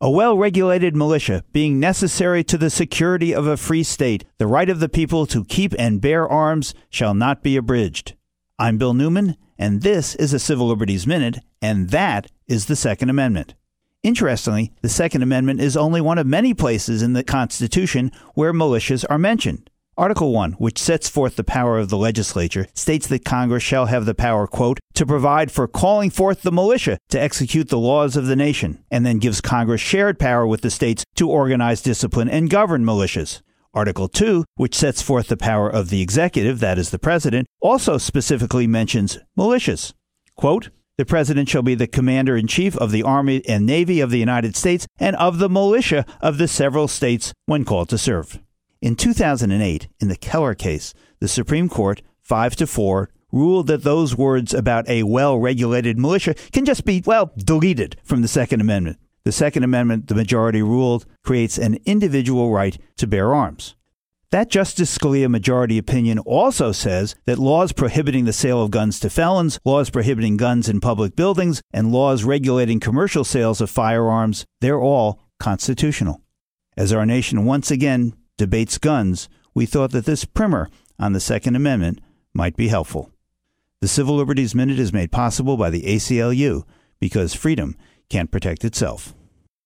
A well regulated militia being necessary to the security of a free state, the right of the people to keep and bear arms shall not be abridged. I'm Bill Newman, and this is a Civil Liberties Minute, and that is the Second Amendment. Interestingly, the Second Amendment is only one of many places in the Constitution where militias are mentioned. Article 1, which sets forth the power of the legislature, states that Congress shall have the power, quote, to provide for calling forth the militia to execute the laws of the nation, and then gives Congress shared power with the states to organize, discipline, and govern militias. Article 2, which sets forth the power of the executive, that is the president, also specifically mentions militias. Quote, the president shall be the commander in chief of the Army and Navy of the United States and of the militia of the several states when called to serve. In 2008, in the Heller case, the Supreme Court, 5 to 4, ruled that those words about a well regulated militia can just be, well, deleted from the Second Amendment. The Second Amendment, the majority ruled, creates an individual right to bear arms. That Justice Scalia majority opinion also says that laws prohibiting the sale of guns to felons, laws prohibiting guns in public buildings, and laws regulating commercial sales of firearms, they're all constitutional. As our nation once again debates guns, we thought that this primer on the Second Amendment might be helpful. The Civil Liberties Minute is made possible by the ACLU because freedom can't protect itself.